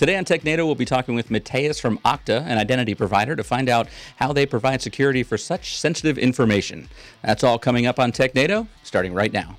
Today on TechNado, we'll be talking with Mateus from Okta, an identity provider, to find out how they provide security for such sensitive information. That's all coming up on TechNado, starting right now.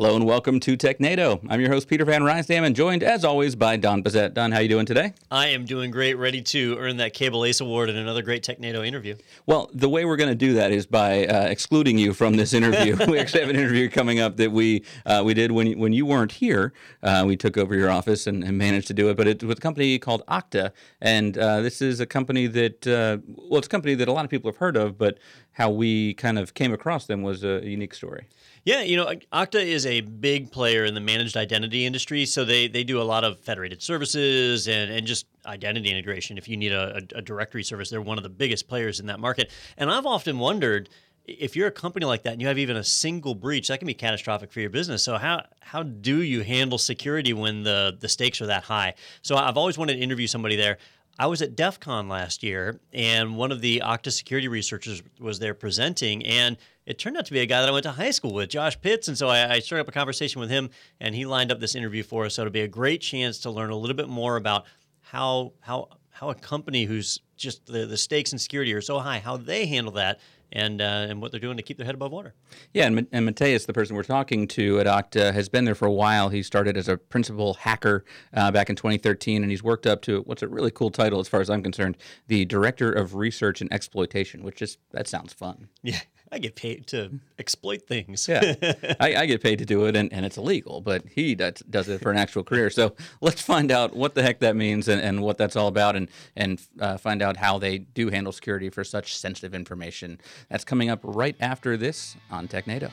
Hello and welcome to TechNado. I'm your host Peter Van Rysdam and joined as always by Don Pezet. Don, how are you doing today? I am doing great, ready to earn that Cable Ace Award and another great TechNado interview. Well, the way we're going to do that is by uh, excluding you from this interview. we actually have an interview coming up that we uh, we did when you, when you weren't here. Uh, we took over your office and, and, managed to do it, but it's with a company called Okta, and uh, this is a company that uh, well, it's a company that a lot of people have heard of, but how we kind of came across them was a unique story. Yeah, you know, Okta is a big player in the managed identity industry. So they, they do a lot of federated services and, and just identity integration. If you need a, a, directory service, they're one of the biggest players in that market. And I've often wondered if you're a company like that and you have even a single breach, that can be catastrophic for your business. So how how do you handle security when the the stakes are that high? So I've always wanted to interview somebody there. I was at DEF CON last year, and one of the Okta security researchers was there presenting, and it turned out to be a guy that I went to high school with, Josh Pitts. And so I, I started up a conversation with him, and he lined up this interview for us. So it'll be a great chance to learn a little bit more about how how how a company who's just the, the stakes and security are so high, how they handle that, and uh, and what they're doing to keep their head above water. Yeah, and, and Mateus, the person we're talking to at Okta, has been there for a while. He started as a principal hacker uh, back in 2013, and he's worked up to what's a really cool title, as far as I'm concerned, the Director of Research and Exploitation, which is that sounds fun. Yeah, I get paid to exploit things. yeah, I, I, get paid to do it, and, and it's illegal, but he does, does it for an actual career. So let's find out what the heck that means and, and what that's all about, and and uh, find out how they do handle security for such sensitive information. That's coming up right after this on TechNado.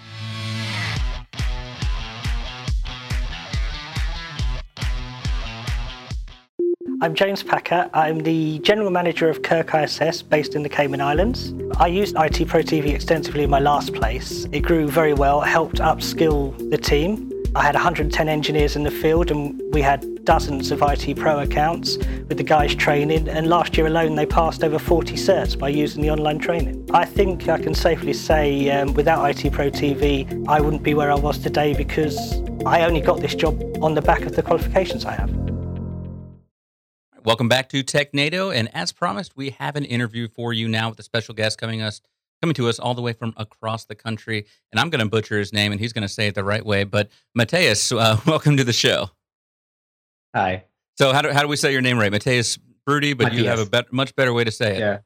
I'm James Packer. I'm the General Manager of Kirk ISS based in the Cayman Islands. I used IT Pro TV extensively in my last place. It grew very well, helped upskill the team. I had 110 engineers in the field and we had dozens of IT Pro accounts with the guys training and last year alone they passed over 40 certs by using the online training. I think I can safely say um, without IT Pro TV I wouldn't be where I was today because I only got this job on the back of the qualifications I have. Welcome back to TechNado, and as promised, we have an interview for you now with a special guest coming us coming to us all the way from across the country. And I'm going to butcher his name, and he's going to say it the right way. But Mateus, uh, welcome to the show. Hi. So how do how do we say your name right, Mateus Brutti? But Matias. you have a bet- much better way to say it. Yeah,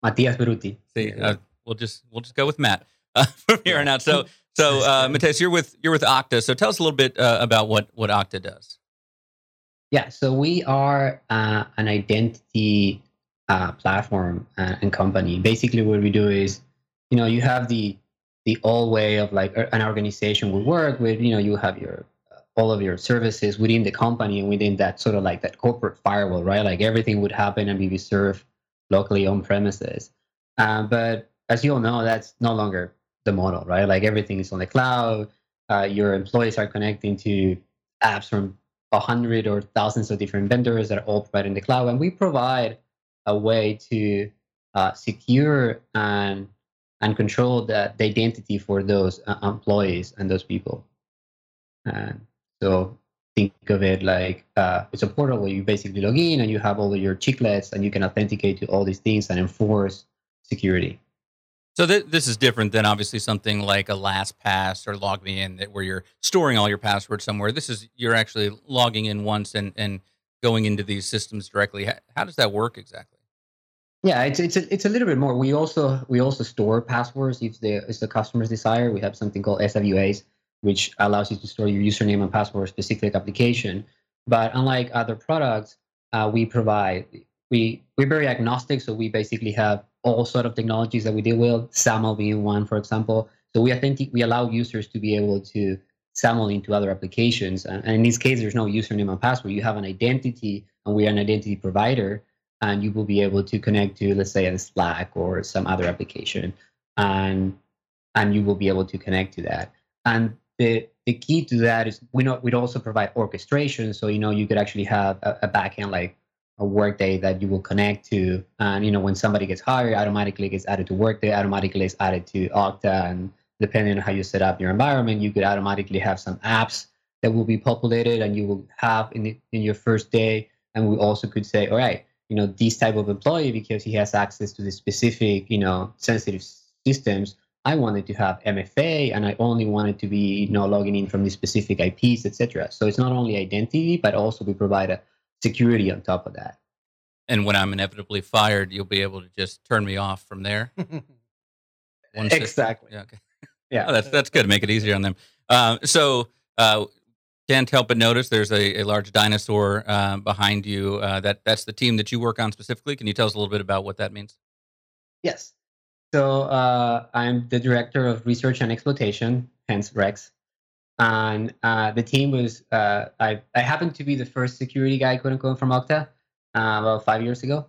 Matias Brutti. See, uh, we'll just we'll just go with Matt uh, from here on out. So so uh, Mateus, you're with you're with Okta. So tell us a little bit uh, about what what Okta does. Yeah, so we are uh, an identity uh, platform uh, and company. Basically, what we do is, you know, you have the the old way of like an organization would work with. You know, you have your uh, all of your services within the company and within that sort of like that corporate firewall, right? Like everything would happen and be served locally on premises. Uh, but as you all know, that's no longer the model, right? Like everything is on the cloud. Uh, your employees are connecting to apps from a hundred or thousands of different vendors that are all provided in the cloud, and we provide a way to uh, secure and and control the, the identity for those uh, employees and those people. And so think of it like uh, it's a portal where you basically log in and you have all of your chiclets and you can authenticate to all these things and enforce security. So th- this is different than obviously something like a LastPass or LogMeIn that where you're storing all your passwords somewhere. This is you're actually logging in once and and going into these systems directly. How, how does that work exactly? Yeah, it's it's a, it's a little bit more. We also we also store passwords if the if the customer's desire. We have something called SWAs, which allows you to store your username and password specific application. But unlike other products, uh, we provide we we're very agnostic. So we basically have all sort of technologies that we deal with, SAML being one, for example. So we authentic, we allow users to be able to SAML into other applications. And, in this case, there's no username and password. You have an identity, and we are an identity provider, and you will be able to connect to, let's say, a Slack or some other application, and and you will be able to connect to that. And the the key to that is we know we'd also provide orchestration. So you know you could actually have a, a backend like a workday that you will connect to. And you know when somebody gets hired automatically gets added to workday automatically is added to okta. And depending on how you set up your environment you could automatically have some apps that will be populated and you will have in, the, in your first day. And we also could say all right you know this type of employee because he has access to the specific you know sensitive systems i wanted to have mfa and i only wanted to be you know logging in from the specific ips etc so it's not only identity but also we provide a security on top of that. And when I'm inevitably fired, you'll be able to just turn me off from there. Exactly. Yeah. Okay. Yeah. Oh, that's that's good. Make it easier on them. Uh, so uh, can't help but notice there's a, a large dinosaur uh, behind you. Uh, that that's the team that you work on specifically. Can you tell us a little bit about what that means? Yes. So uh, I'm the director of research and exploitation, hence Rex and uh, the team was uh, I I happened to be the first security guy, quote unquote, from Okta uh, about five years ago,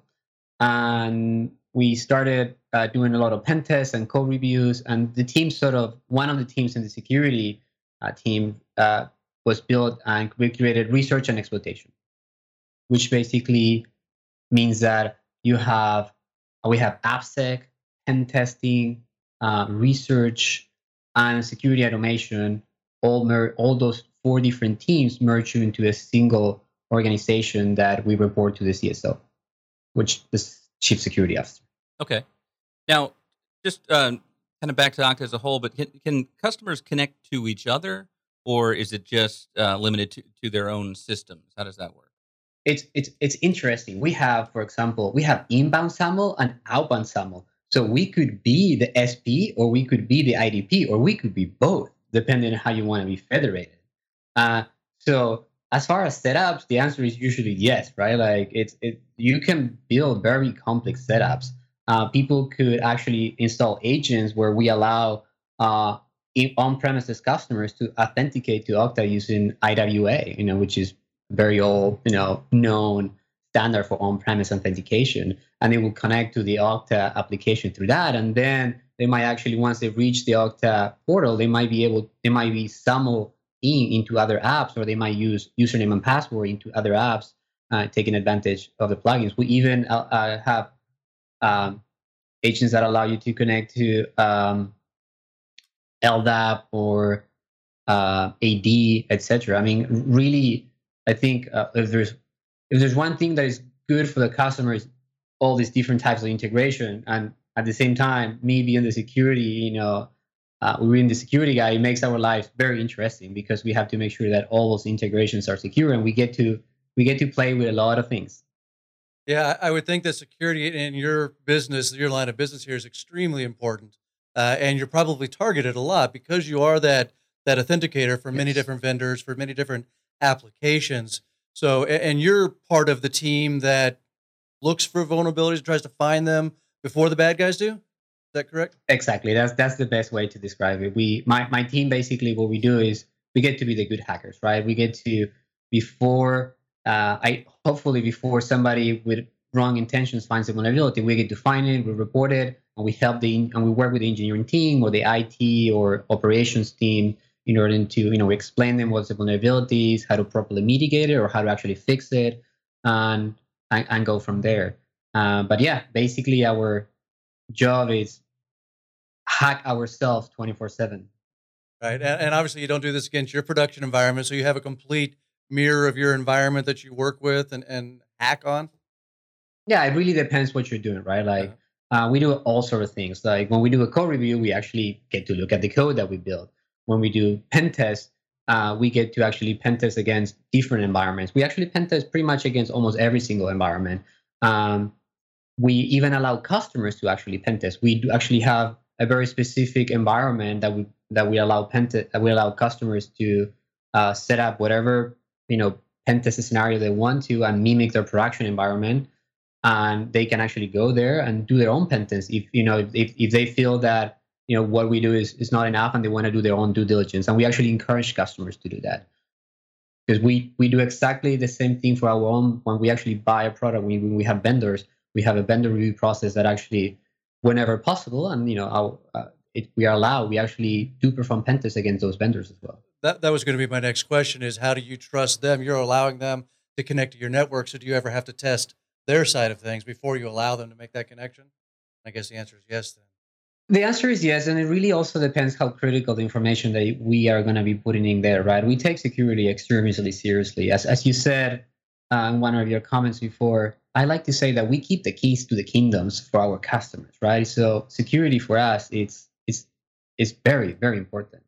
and we started uh, doing a lot of pen tests and code reviews. And the team sort of one of the teams in the security uh, team uh, was built and we created research and exploitation, which basically means that you have we have AppSec, pen testing, research, and security automation all mer- all those four different teams merge into a single organization that we report to the CSO, which is Chief Security Officer. Okay. Now, just uh, kind of back to Okta as a whole, but can, can, customers connect to each other, or is it just uh, limited to, to their own systems? How does that work? It's it's it's interesting. We have, for example, we have inbound SAML and outbound SAML. So we could be the SP, or we could be the IDP, or we could be both depending on how you want to be federated. Uh, so as far as setups, the answer is usually yes, right? Like it's it you can build very complex setups. Uh, people could actually install agents where we allow uh, on-premises customers to authenticate to Okta using IWA, you know, which is very old, you know, known standard for on-premise authentication, and it will connect to the Okta application through that, and then they might actually once they reach the Okta portal, they might be able they might be SAML in into other apps, or they might use username and password into other apps, uh, taking advantage of the plugins. We even uh, uh have um, agents that allow you to connect to um, LDAP or uh, AD, etc. I mean, really, I think uh, if there's if there's one thing that is good for the customers, all these different types of integration and at the same time, me being the security, you know, uh, we being the security guy, it makes our lives very interesting because we have to make sure that all those integrations are secure and we get to we get to play with a lot of things. Yeah, I would think that security in your business, your line of business here, is extremely important, uh, and you're probably targeted a lot because you are that that authenticator for many different vendors for many different applications. So, and you're part of the team that looks for vulnerabilities, tries to find them, before the bad guys do. Is that correct? Exactly. That's that's the best way to describe it. We my my team basically what we do is we get to be the good hackers, right? We get to before uh, I hopefully before somebody with wrong intentions finds a vulnerability, we get to find it, we report it, and we help the and we work with the engineering team or the IT or operations team in order to you know explain them what's the vulnerabilities, how to properly mitigate it, or how to actually fix it, and and, and go from there. Uh, but yeah, basically our job is hack ourselves 24 7 right and, and, obviously you don't do this against your production environment so you have a complete mirror of your environment that you work with and, and hack on? Yeah it really depends what you're doing right? Like uh, we do all sort of things. Like when we do a code review we actually get to look at the code that we build. When we do pen tests uh, we get to actually pen test against different environments. We actually pen test pretty much against almost every single environment. Um, we even allow customers to actually pen test. We do actually have a very specific environment that we that we allow pen te- that we allow customers to uh, set up whatever you know pen test scenario they want to and mimic their production environment, and they can actually go there and do their own pen test if you know if if they feel that you know what we do is is not enough and they want to do their own due diligence, and we actually encourage customers to do that. Because we we do exactly the same thing for our own when we actually buy a product when we have vendors we have a vendor review process that actually, whenever possible, and you know, our, uh, it, we are allowed, we actually do perform pen tests against those vendors as well. That that was going to be my next question: is how do you trust them? You're allowing them to connect to your network. So do you ever have to test their side of things before you allow them to make that connection? I guess the answer is yes. Then the answer is yes, and it really also depends how critical the information that we are going to be putting in there, right? We take security extremely seriously. As as you said uh, in one of your comments before, I like to say that we keep the keys to the kingdoms for our customers, right? So security for us, it's it's it's very very important,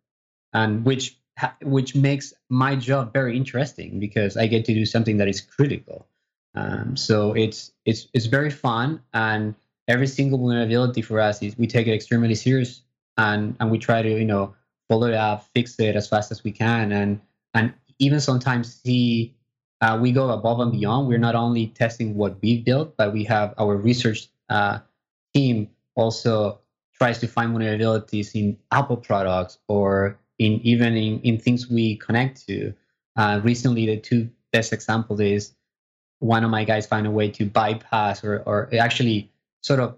and which which makes my job very interesting because I get to do something that is critical. Um, so it's it's it's very fun and every single vulnerability for us is we take it extremely serious and and we try to you know follow it up, fix it as fast as we can, and and even sometimes see uh, we go above and beyond. We're not only testing what we've built, but we have our research uh, team also tries to find vulnerabilities in Apple products or in even in, in things we connect to. Uh, recently, the two best example is one of my guys found a way to bypass or or actually sort of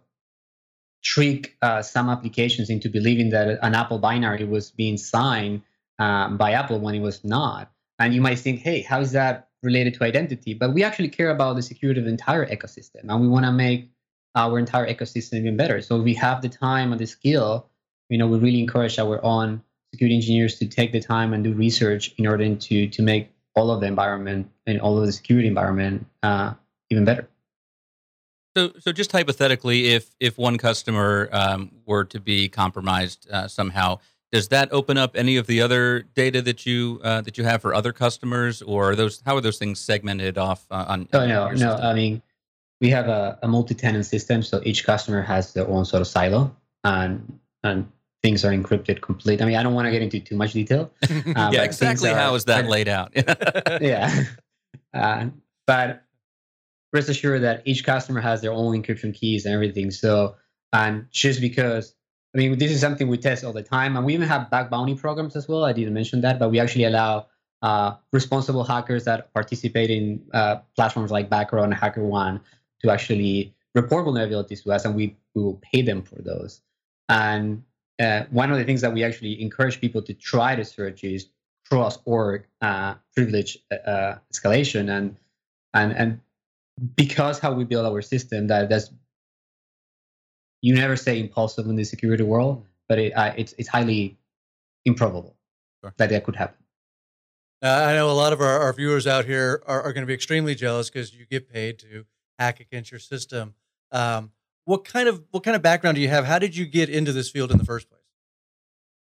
trick uh, some applications into believing that an Apple binary was being signed um, by Apple when it was not. And you might think, hey, how is that related to identity? But we actually care about the security of the entire ecosystem, and we want to make our entire ecosystem even better. So we have the time and the skill. You know, we really encourage our own security engineers to take the time and do research in order to to make all of the environment and all of the security environment uh, even better. So, so just hypothetically, if if one customer um, were to be compromised uh, somehow, does that open up any of the other data that you uh, that you have for other customers, or are those how are those things segmented off uh, on? Oh no, no. I mean, we have a, a multi-tenant system, so each customer has their own sort of silo, and and things are encrypted complete. I mean, I don't want to get into too much detail. Uh, yeah, exactly. Are, how is that laid out? yeah, uh, but rest assured that each customer has their own encryption keys and everything. So, and just because, I mean, this is something we test all the time, and we even have bug bounty programs as well. I didn't mention that, but we actually allow uh, responsible hackers that participate in uh, platforms like Bugcrowd and HackerOne to actually report vulnerabilities to us, and we, we will pay them for those. And uh, one of the things that we actually encourage people to try to search is cross-org uh, privilege uh, uh, escalation, and and and because how we build our system that that's you never say impulsive in the security world but it, uh, it's it's highly improbable sure. that that could happen. Uh, i know a lot of our, our viewers out here are, are going to be extremely jealous because you get paid to hack against your system. Um, what kind of what kind of background do you have? How did you get into this field in the first place?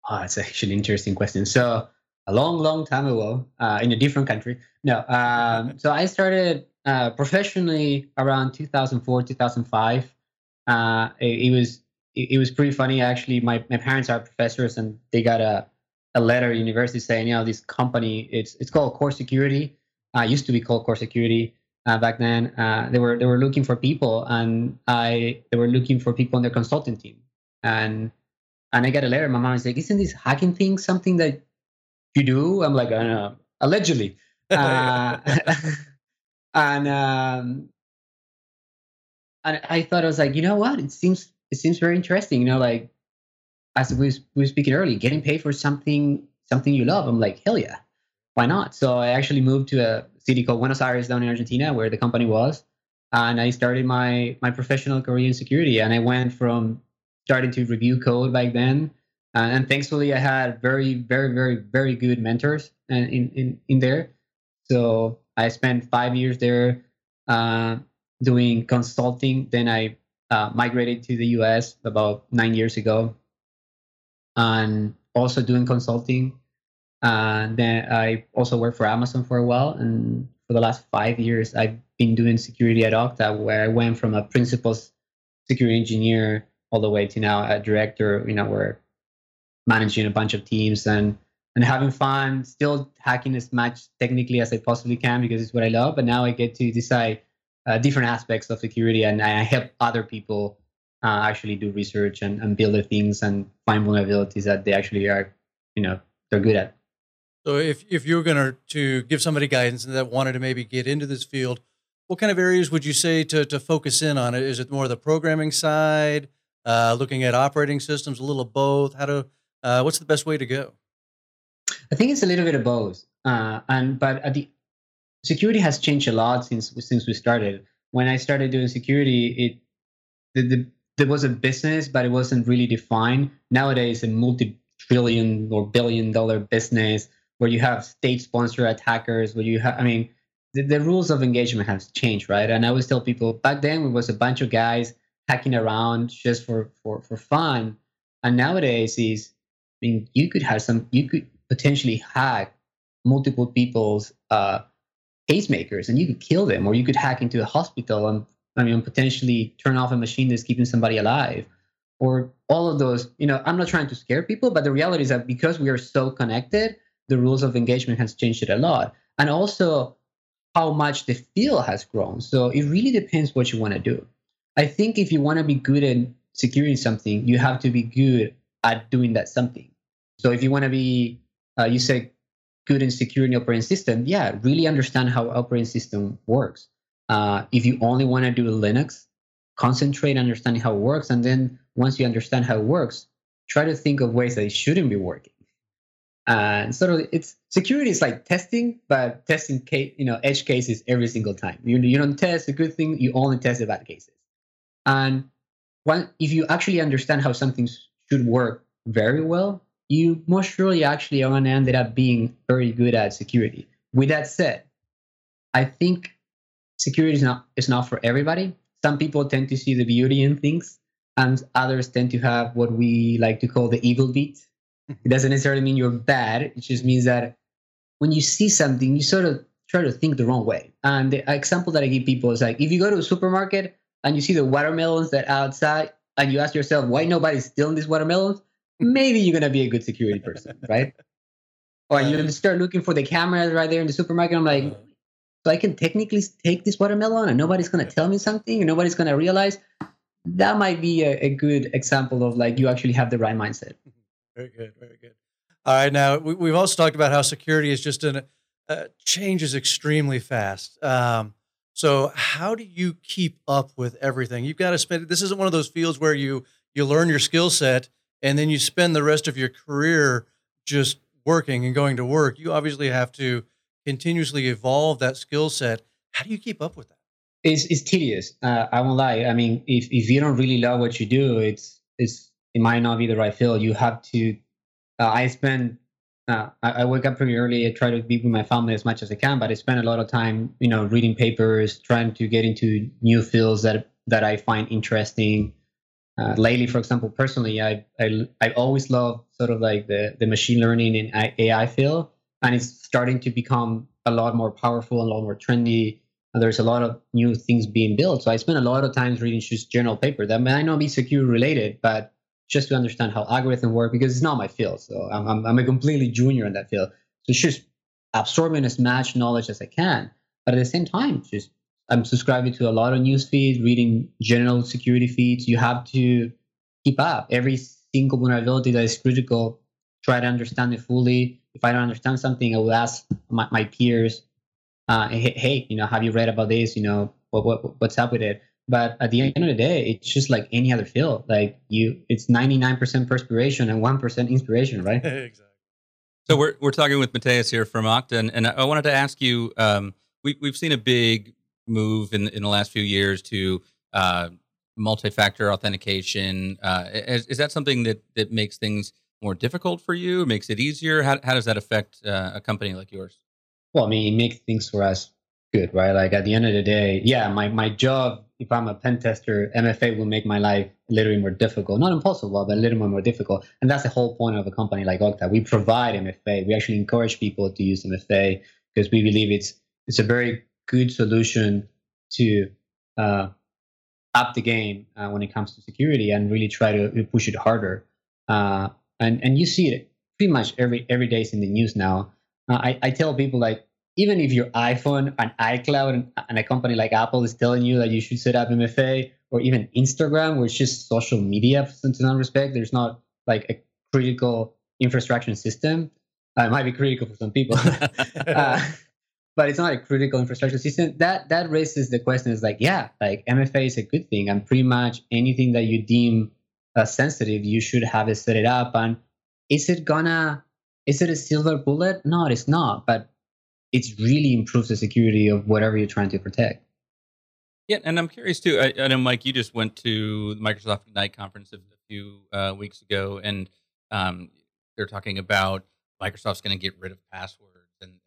Oh it's actually an interesting question. So a long long time ago uh, in a different country. No um, so i started uh, professionally around 2004 2005 uh, it, it, was it, it, was pretty funny actually. My, my parents are professors and they got a, a letter at university saying you know this company it's it's called core security. Uh, used to be called core security uh, back then. Uh, they were they were looking for people and i they were looking for people on their consulting team. And and i got a letter. My mom was like isn't this hacking thing something that you do? I'm like uh, allegedly. Uh, and um, and I thought I was like, you know what? It seems it seems very interesting. You know, like as we, we were speaking earlier, getting paid for something something you love. I'm like, hell yeah, why not? So I actually moved to a city called Buenos Aires down in Argentina, where the company was, and I started my my professional career in security. And I went from starting to review code back then, uh, and thankfully I had very very very very good mentors in in in there. So I spent five years there uh, doing consulting. Then I uh, migrated to the US about nine years ago and also doing consulting. Uh, then I also worked for Amazon for a while. And for the last five years, I've been doing security at Okta, where I went from a principal security engineer all the way to now a director. You know, we're managing a bunch of teams and and having fun, still hacking as much technically as I possibly can because it's what I love. But now I get to decide uh, different aspects of security and I help other people uh, actually do research and, and build their things and find vulnerabilities that they actually are, you know, they're good at. So if, if you were going to, to give somebody guidance that wanted to maybe get into this field, what kind of areas would you say to, to focus in on it? Is it more the programming side, uh, looking at operating systems, a little of both? How to, uh, what's the best way to go? I think it's a little bit of both. Uh, and but at the security has changed a lot since since we started. When I started doing security, it the, the there was a business, but it wasn't really defined. Nowadays, a multi-trillion or billion-dollar business where you have state-sponsored attackers, where you have, I mean, the, the rules of engagement have changed, right? And I always tell people back then it was a bunch of guys hacking around just for for for fun, and nowadays is, I mean, you could have some, you could potentially hack multiple people's uh, pacemakers, and you could kill them, or you could hack into a hospital and I mean, potentially turn off a machine that's keeping somebody alive, or all of those. You know, I'm not trying to scare people, but the reality is that because we are so connected, the rules of engagement has changed it a lot, and also how much the field has grown. So it really depends what you want to do. I think if you want to be good at securing something, you have to be good at doing that something. So if you want to be, uh, you say, good in securing operating system, yeah, really understand how operating system works. Uh, if you only want to do Linux, concentrate understanding how it works, and then once you understand how it works, try to think of ways that it shouldn't be working. And sort of, it's security is like testing, but testing case, you know, edge cases every single time. You you don't test a good thing, you only test the bad cases. And one, if you actually understand how something should work very well, you most surely actually are going to end up being very good at security. With that said, I think security is not is not for everybody. Some people tend to see the beauty in things, and others tend to have what we like to call the evil beat. It doesn't necessarily mean you're bad. It just means that when you see something, you sort of try to think the wrong way. And the example that I give people is like if you go to a supermarket and you see the watermelons that outside, and you ask yourself why nobody's stealing these watermelons, maybe you're gonna be a good security person, right? Or you start looking for the cameras right there in the supermarket. I'm like, so I can technically take this watermelon and nobody's going to tell me something and nobody's going to realize that might be a, a, good example of like you actually have the right mindset. Very good, very good. All right, now we, have also talked about how security is just in uh, changes extremely fast. Um, so how do you keep up with everything? You've got to spend. This isn't one of those fields where you you learn your skill set and then you spend the rest of your career just working and going to work. You obviously have to continuously evolve that skill set. How do you keep up with that? It's, it's tedious. Uh, I won't lie. I mean, if, if you don't really love what you do, it's it's it might not be the right field. You have to. Uh, I spend. Uh, I, I, wake up pretty early. I try to be with my family as much as I can, but I spend a lot of time, you know, reading papers, trying to get into new fields that that I find interesting. Uh, lately, for example, personally, I, I I always love sort of like the the machine learning and AI field and it's starting to become a lot more powerful and a lot more trendy. And there's a lot of new things being built. So I spend a lot of times reading just journal paper that might not be security related, but just to understand how algorithms work because it's not my field. So I'm, I'm, I'm a completely junior in that field. So it's just absorbing as much knowledge as I can. But at the same time, just I'm subscribing to a lot of news feeds, reading general security feeds. You have to keep up. Every single vulnerability that is critical, try to understand it fully if I don't understand something, I will ask my, my peers, uh, hey, you know, have you read about this? You know, what, what what's up with it? But at the end of the day, it's just like any other field. Like you, it's 99% perspiration and 1% inspiration, right? exactly. So we're, we're talking with Mateus here from Okta, and, and I wanted to ask you, um, we, we've seen a big move in, in the last few years to uh, multi-factor authentication. Uh, is, is that something that, that makes things more difficult for you? Makes it easier? How, how does that affect uh, a company like yours? Well, I mean, it makes things for us good, right? Like at the end of the day, yeah, my, my job, if I'm a pen tester, MFA will make my life a little bit more difficult. Not impossible, but a little bit more difficult. And that's the whole point of a company like Okta. We provide MFA. We actually encourage people to use MFA because we believe it's it's a very good solution to uh, up the game uh, when it comes to security and really try to push it harder. Uh, and and you see it pretty much every every day in the news now. Uh, I I tell people like even if your iPhone and iCloud and, and, a company like Apple is telling you that you should set up MFA or even Instagram, which is just social media to some respect, there's not like a critical infrastructure system. It might be critical for some people, uh, but it's not a critical infrastructure system. That that raises the question: is like, yeah, like MFA is a good thing, and pretty much anything that you deem uh, sensitive, you should have it set it up. And is it gonna, is it a silver bullet? No, it's not. But it really improves the security of whatever you're trying to protect. Yeah, and I'm curious too. I, I know, Mike, you just went to the Microsoft Ignite conference a, few uh, weeks ago, and um, they're talking about Microsoft's going to get rid of passwords. And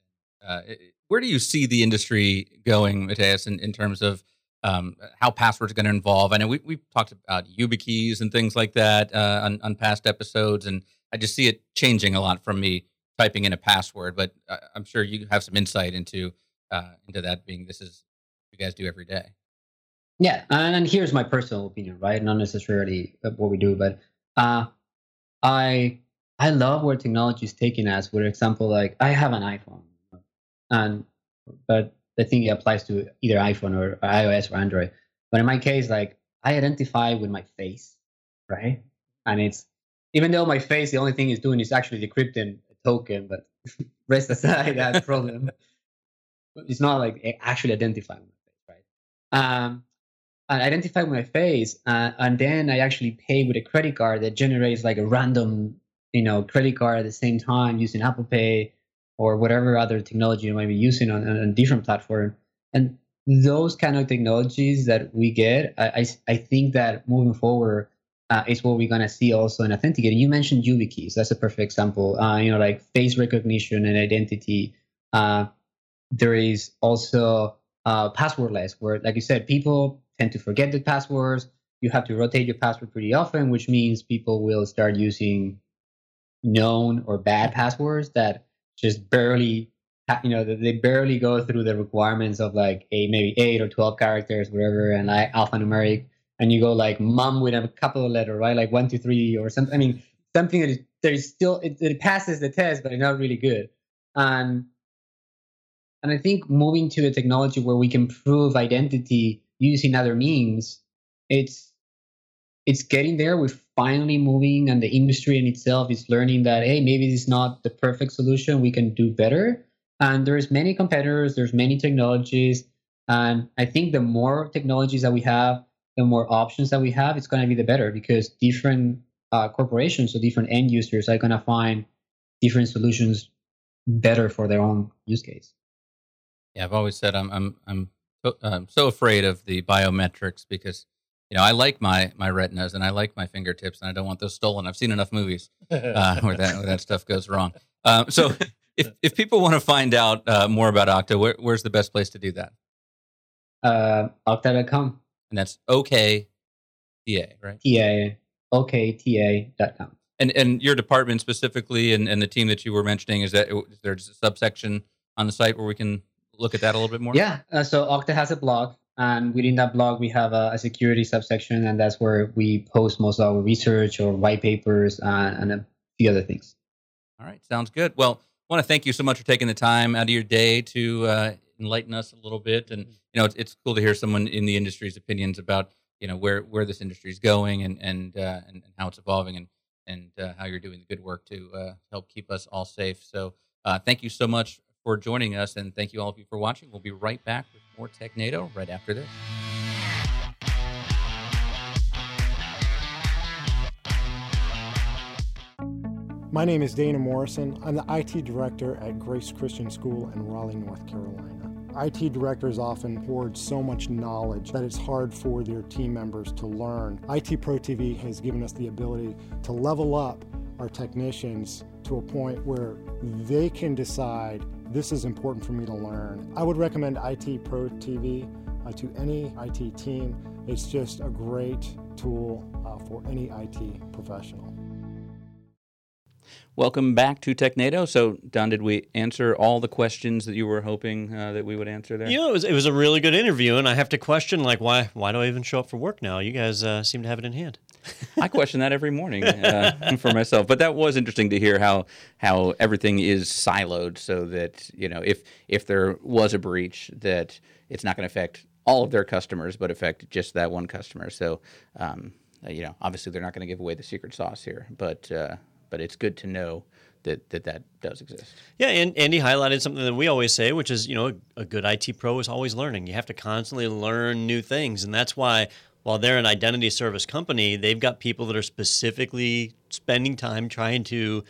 uh, where do you see the industry going, Mateus, in, in terms of um, how passwords are going to involve? I know we, we've talked about YubiKeys and things like that uh, on, on past episodes, and I just see it changing a lot from me typing in a password. But I'm sure you have some insight into uh, into that being this is what you guys do every day. Yeah, and here's my personal opinion, right? Not necessarily what we do, but uh, I I love where technology is taking us. For example, like I have an iPhone, and but the thing it applies to either iPhone or iOS or Android. But in my case, like I identify with my face, right? And it's even though my face, the only thing it's doing is actually decrypting a token, but rest aside that problem, it's not like actually identifying my face, right? Um, I identify my face, uh, and then I actually pay with a credit card that generates like a random, you know, credit card at the same time using Apple Pay or whatever other technology you might be using on, on a different platform. And those kind of technologies that we get, I, I, I think that moving forward uh, is what we're gonna see also in authenticating. You mentioned YubiKeys. That's a perfect example. Uh, you know, like face recognition and identity. Uh, there is also uh, passwordless, where, like you said, people tend to forget the passwords. You have to rotate your password pretty often, which means people will start using known or bad passwords that just barely, you know, they barely go through the requirements of like a maybe eight or twelve characters, whatever, and like alphanumeric. And you go like mum with a couple of letters, right? Like one, two, three, or something. I mean, something that is, that is still it, it passes the test, but it's not really good. And and I think moving to a technology where we can prove identity using other means, it's it's getting there. We're finally moving, and the industry in itself is learning that hey, maybe this is not the perfect solution. We can do better. And there's many competitors. There's many technologies, and I think the more technologies that we have, the more options that we have, it's going to be the better because different uh, corporations or different end users are going to find different solutions better for their own use case. Yeah, I've always said I'm I'm I'm I'm so afraid of the biometrics because you know I like my my retinas and I like my fingertips and I don't want those stolen. I've seen enough movies uh, where that where that stuff goes wrong. Um, so if if people want to find out uh, more about Okta, where, where's the best place to do that? Uh, Okta.com. And that's OK TA, right? TA, OKTA.com. And and your department specifically and, and the team that you were mentioning is that is there's a subsection on the site where we can look at that a little bit more? Yeah. Uh, so Okta has a blog, and within that blog, we have a, a, security subsection, and that's where we post most of our research or white papers uh, and a few other things. All right. Sounds good. Well, I want to thank you so much for taking the time out of your day to uh, enlighten us a little bit. And, you know, it's, it's, cool to hear someone in the industry's opinions about, you know, where, where this industry is going and, and, uh, and, and, how it's evolving and, and uh, how you're doing the good work to uh, help keep us all safe. So thank you so much for joining us, and thank you all of you for watching. We'll be right back with more TechNado right after this. My name is Dana Morrison. I'm the IT director at Grace Christian School in Raleigh, North Carolina. IT directors often hoard so much knowledge that it's hard for their team members to learn. IT Pro TV has given us the ability to level up our technicians to a point where they can decide this is important for me to learn. I would recommend IT Pro TV uh, to any IT team. It's just a great tool uh, for any IT professional. Welcome back to TechNado. So, Don, did we answer all the questions that you were hoping uh, that we would answer there? You know, it was, it was a really good interview, and I have to question, like, why why do I even show up for work now? You guys uh, seem to have it in hand. I question that every morning uh, for myself. But that was interesting to hear how how everything is siloed, so that you know if if there was a breach, that it's not going to affect all of their customers, but affect just that one customer. So, um, you know, obviously they're not going to give away the secret sauce here, but uh, but it's good to know that that, that does exist. Yeah, and Andy highlighted something that we always say, which is you know a, a good IT pro is always learning. You have to constantly learn new things, and that's why while they're an identity service company, they've got people that are specifically spending time trying to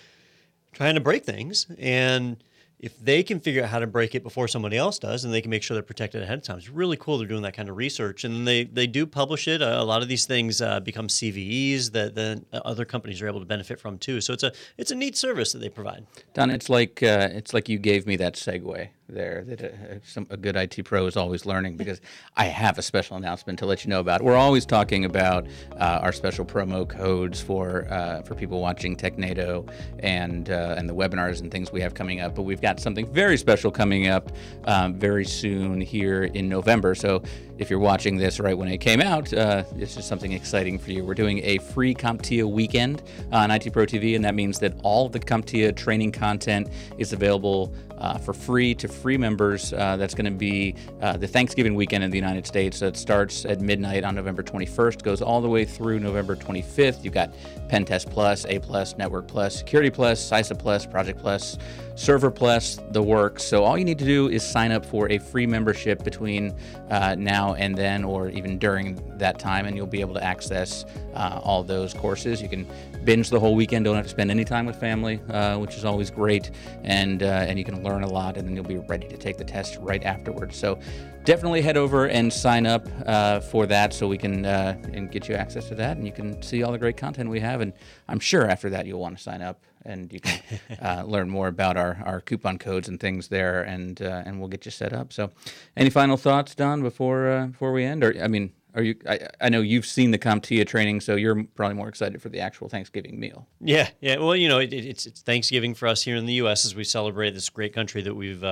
trying to break things and if they can figure out how to break it before somebody else does, and they can make sure they're protected ahead of time, it's really cool. They're doing that kind of research, and they they do publish it. A, lot of these things uh, become CVEs that then other companies are able to benefit from too. So it's a it's a neat service that they provide. Don, it's like uh, it's like you gave me that segue there that a, uh, some, a good IT pro is always learning because I have a special announcement to let you know about. We're always talking about uh, our special promo codes for uh, for people watching TechNado and uh, and the webinars and things we have coming up. But we've got something very special coming up um, very soon here in November. So if you're watching this right when it came out, uh, it's just something exciting for you. We're doing a free CompTIA weekend on IT Pro TV, and that means that all the CompTIA training content is available uh, for free to free members. Uh, that's going to be uh, the Thanksgiving weekend in the United States. So it starts at midnight on November 21st, goes all the way through November 25th. You've got Pentest Plus, A Plus, Network Plus, Security Plus, CySA Plus, Project Plus, Server Plus, the works. So all you need to do is sign up for a free membership between uh, now and then, or even during that time, and you'll be able to access uh, all those courses. You can binge the whole weekend, don't have to spend any time with family, uh, which is always great, and and you can learn a lot, and then you'll be ready to take the test right afterwards. So definitely head over and sign up uh, for that so we can uh, and get you access to that and you can see all the great content we have and i'm sure after that you'll want to sign up and you can uh, learn more about our, our coupon codes and things there and uh, and we'll get you set up. So any final thoughts don before uh, before we end? Or i mean are you I, I know you've seen the CompTIA training so you're probably more excited for the actual thanksgiving meal. Yeah yeah. Well you know it, it's, it's thanksgiving for us here in the us as we celebrate this great country that we've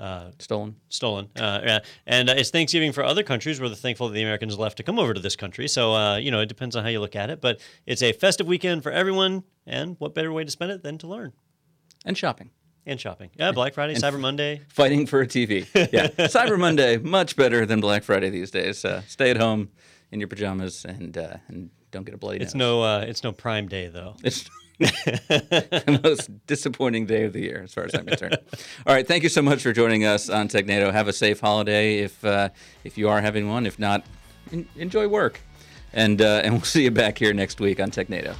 uh, stolen. Stolen. Uh, and uh, it's Thanksgiving for other countries. We're thankful that the Americans left to come over to this country. So, uh, you know, it depends on how you look at it. But it's a festive weekend for everyone. And what better way to spend it than to learn? And shopping. And shopping. Yeah, Black Friday, Cyber Monday. Fighting for a TV. Yeah. Cyber Monday, much better than Black Friday these days. Uh, stay at home in your pajamas and uh, and don't get a bloody It's nose. no it's no Prime Day though. It's the most disappointing day of the year, as far as I'm concerned. All right, thank you so much for joining us on TechNado. Have a safe holiday if uh, if you are having one. If not, enjoy work, and uh, and we'll see you back here next week on TechNado.